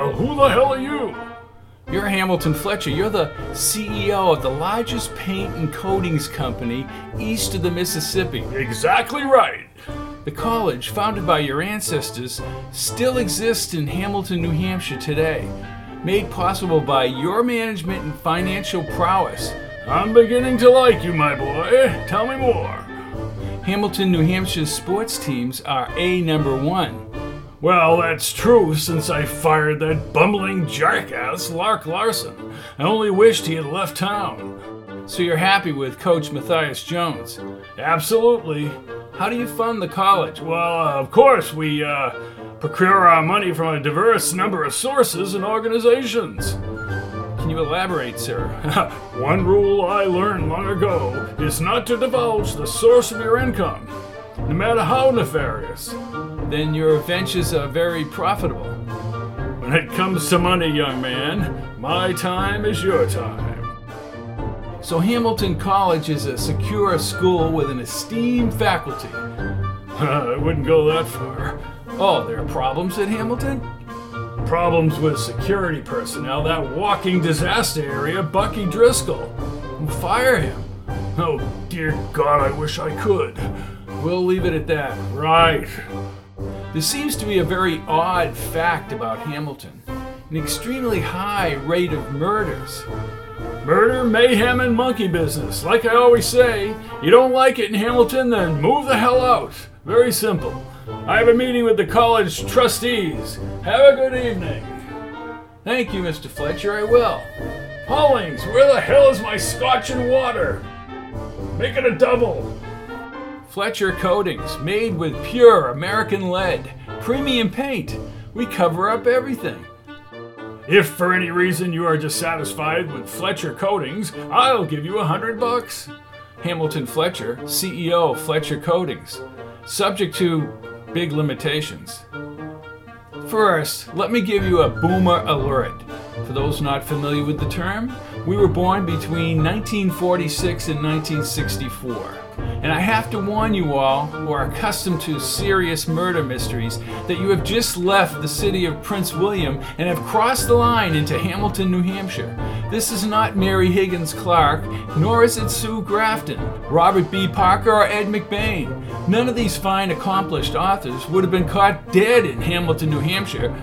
Well, who the hell are you? You're Hamilton Fletcher. You're the CEO of the largest paint and coatings company east of the Mississippi. Exactly right. The college, founded by your ancestors, still exists in Hamilton, New Hampshire today, made possible by your management and financial prowess. I'm beginning to like you, my boy. Tell me more. Hamilton, New Hampshire's sports teams are A number one. Well, that's true since I fired that bumbling jackass, Lark Larson. I only wished he had left town. So you're happy with Coach Matthias Jones? Absolutely. How do you fund the college? Well, uh, of course, we uh, procure our money from a diverse number of sources and organizations. Can you elaborate, sir? One rule I learned long ago is not to divulge the source of your income, no matter how nefarious. Then your ventures are very profitable. When it comes to money, young man, my time is your time. So, Hamilton College is a secure school with an esteemed faculty. I wouldn't go that far. Oh, there are problems at Hamilton? Problems with security personnel, that walking disaster area, Bucky Driscoll. Fire him. Oh, dear God, I wish I could. We'll leave it at that. Right. There seems to be a very odd fact about Hamilton an extremely high rate of murders. Murder, mayhem, and monkey business. Like I always say, you don't like it in Hamilton, then move the hell out. Very simple. I have a meeting with the college trustees. Have a good evening. Thank you, Mr. Fletcher. I will. Hollings, where the hell is my scotch and water? Make it a double. Fletcher Coatings, made with pure American lead, premium paint. We cover up everything. If for any reason you are dissatisfied with Fletcher Coatings, I'll give you a hundred bucks. Hamilton Fletcher, CEO of Fletcher Coatings, subject to big limitations. First, let me give you a boomer alert. For those not familiar with the term, we were born between 1946 and 1964. And I have to warn you all, who are accustomed to serious murder mysteries, that you have just left the city of Prince William and have crossed the line into Hamilton, New Hampshire. This is not Mary Higgins Clark, nor is it Sue Grafton, Robert B. Parker, or Ed McBain. None of these fine, accomplished authors would have been caught dead in Hamilton, New Hampshire.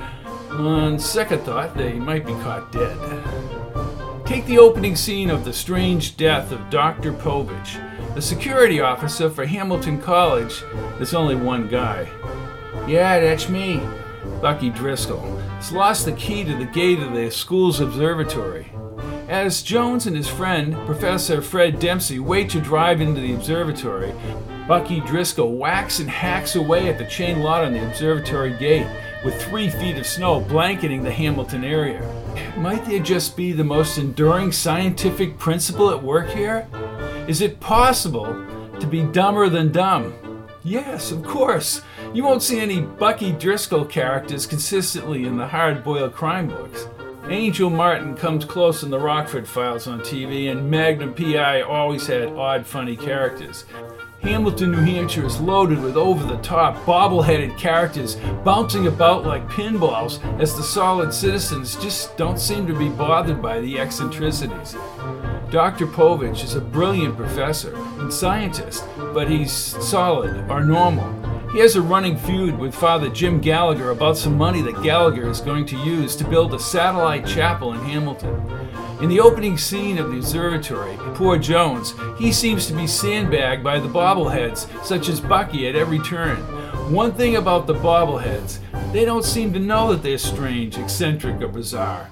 On second thought, they might be caught dead. Take the opening scene of The Strange Death of Dr. Povitch. The security officer for Hamilton College There's only one guy. Yeah, that's me, Bucky Driscoll. Has lost the key to the gate of the school's observatory. As Jones and his friend, Professor Fred Dempsey, wait to drive into the observatory, Bucky Driscoll whacks and hacks away at the chain lot on the observatory gate, with three feet of snow blanketing the Hamilton area. Might there just be the most enduring scientific principle at work here? Is it possible to be dumber than dumb? Yes, of course. You won't see any Bucky Driscoll characters consistently in the hard boiled crime books. Angel Martin comes close in the Rockford Files on TV, and Magnum PI always had odd, funny characters. Hamilton, New Hampshire is loaded with over the top, bobble headed characters bouncing about like pinballs as the solid citizens just don't seem to be bothered by the eccentricities. Dr. Povitch is a brilliant professor and scientist, but he's solid or normal. He has a running feud with Father Jim Gallagher about some money that Gallagher is going to use to build a satellite chapel in Hamilton. In the opening scene of the observatory, poor Jones, he seems to be sandbagged by the bobbleheads, such as Bucky at every turn. One thing about the bobbleheads, they don't seem to know that they're strange, eccentric, or bizarre.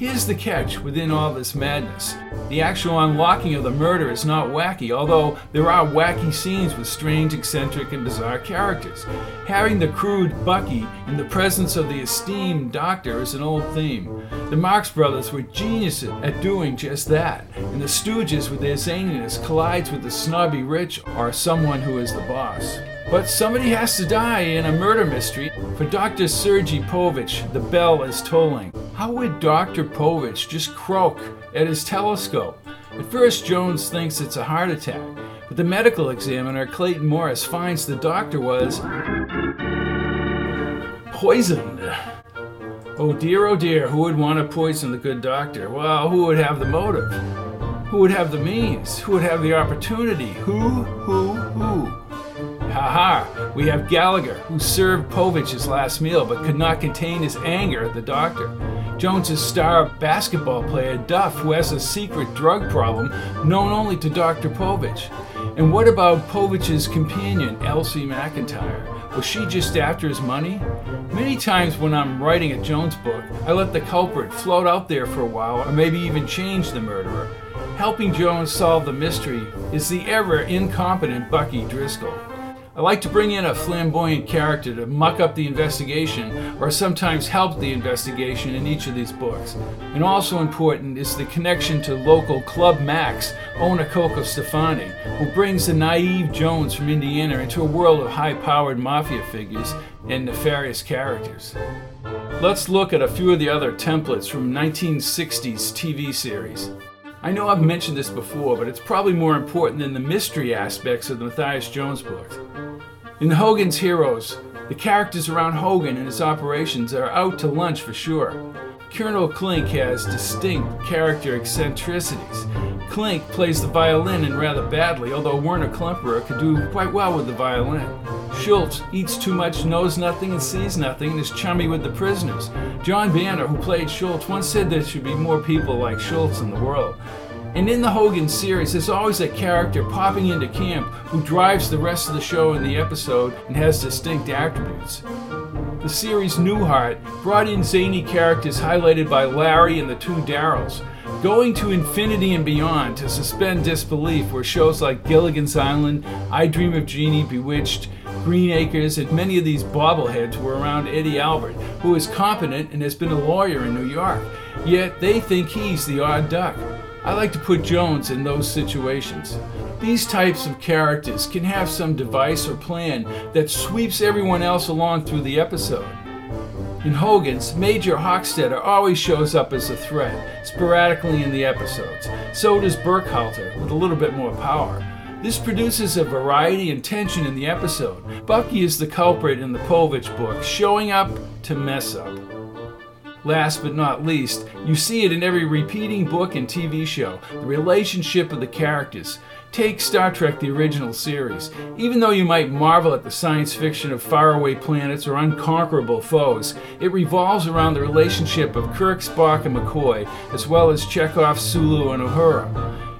Here's the catch within all this madness. The actual unlocking of the murder is not wacky, although there are wacky scenes with strange, eccentric, and bizarre characters. Having the crude Bucky in the presence of the esteemed Doctor is an old theme. The Marx Brothers were geniuses at doing just that, and the Stooges, with their zaniness, collides with the snobby rich or someone who is the boss. But somebody has to die in a murder mystery. For Dr. Sergei Povitch, the bell is tolling. How would Dr. Povitch just croak at his telescope? At first, Jones thinks it's a heart attack, but the medical examiner, Clayton Morris, finds the doctor was poisoned. Oh dear, oh dear, who would want to poison the good doctor? Well, who would have the motive? Who would have the means? Who would have the opportunity? Who, who, who? Haha, we have Gallagher, who served Povitch's last meal but could not contain his anger at the doctor. Jones's star basketball player Duff, who has a secret drug problem known only to Dr. Povitch. And what about Povitch's companion, Elsie McIntyre? Was she just after his money? Many times when I'm writing a Jones book, I let the culprit float out there for a while or maybe even change the murderer. Helping Jones solve the mystery is the ever incompetent Bucky Driscoll. I like to bring in a flamboyant character to muck up the investigation or sometimes help the investigation in each of these books. And also important is the connection to local Club Max, owner Coco Stefani, who brings the naive Jones from Indiana into a world of high powered mafia figures and nefarious characters. Let's look at a few of the other templates from 1960s TV series. I know I've mentioned this before, but it's probably more important than the mystery aspects of the Matthias Jones books. In Hogan's Heroes, the characters around Hogan and his operations are out to lunch for sure. Colonel Klink has distinct character eccentricities. Klink plays the violin and rather badly, although Werner Klemperer could do quite well with the violin. Schultz eats too much, knows nothing, and sees nothing, and is chummy with the prisoners. John Banner, who played Schultz, once said there should be more people like Schultz in the world. And in the Hogan series, there's always a character popping into camp who drives the rest of the show in the episode and has distinct attributes. The series Newhart brought in zany characters highlighted by Larry and the two Daryls. Going to infinity and beyond to suspend disbelief were shows like Gilligan's Island, I Dream of Jeannie, Bewitched, Green Acres, and many of these bobbleheads were around Eddie Albert, who is competent and has been a lawyer in New York. Yet they think he's the odd duck. I like to put Jones in those situations. These types of characters can have some device or plan that sweeps everyone else along through the episode. In Hogan's, Major Hochstetter always shows up as a threat, sporadically in the episodes. So does Burkhalter, with a little bit more power. This produces a variety and tension in the episode. Bucky is the culprit in the Povitch book, showing up to mess up. Last but not least, you see it in every repeating book and TV show the relationship of the characters. Take Star Trek the original series. Even though you might marvel at the science fiction of faraway planets or unconquerable foes, it revolves around the relationship of Kirk, Spock, and McCoy, as well as Chekov, Sulu, and Uhura.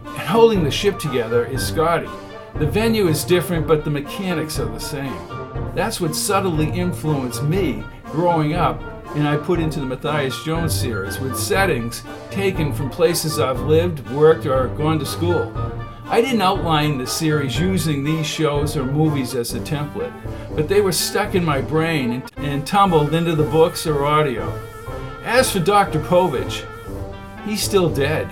And holding the ship together is Scotty. The venue is different, but the mechanics are the same. That's what subtly influenced me growing up and I put into the Matthias Jones series with settings taken from places I've lived, worked, or gone to school. I didn't outline the series using these shows or movies as a template, but they were stuck in my brain and, and tumbled into the books or audio. As for Dr. Povitch, he's still dead.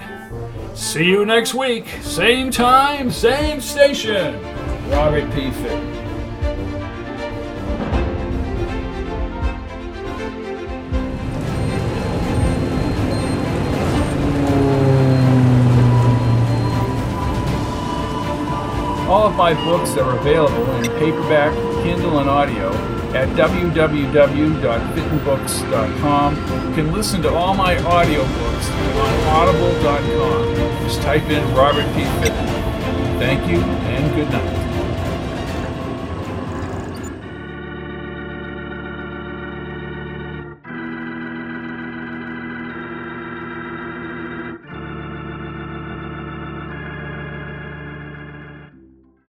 See you next week, same time, same station. Robert P. Fitton. Of my books that are available in paperback, Kindle, and audio at www.fittonbooks.com. You can listen to all my audiobooks on audible.com. Just type in Robert P. Fitton. Thank you and good night.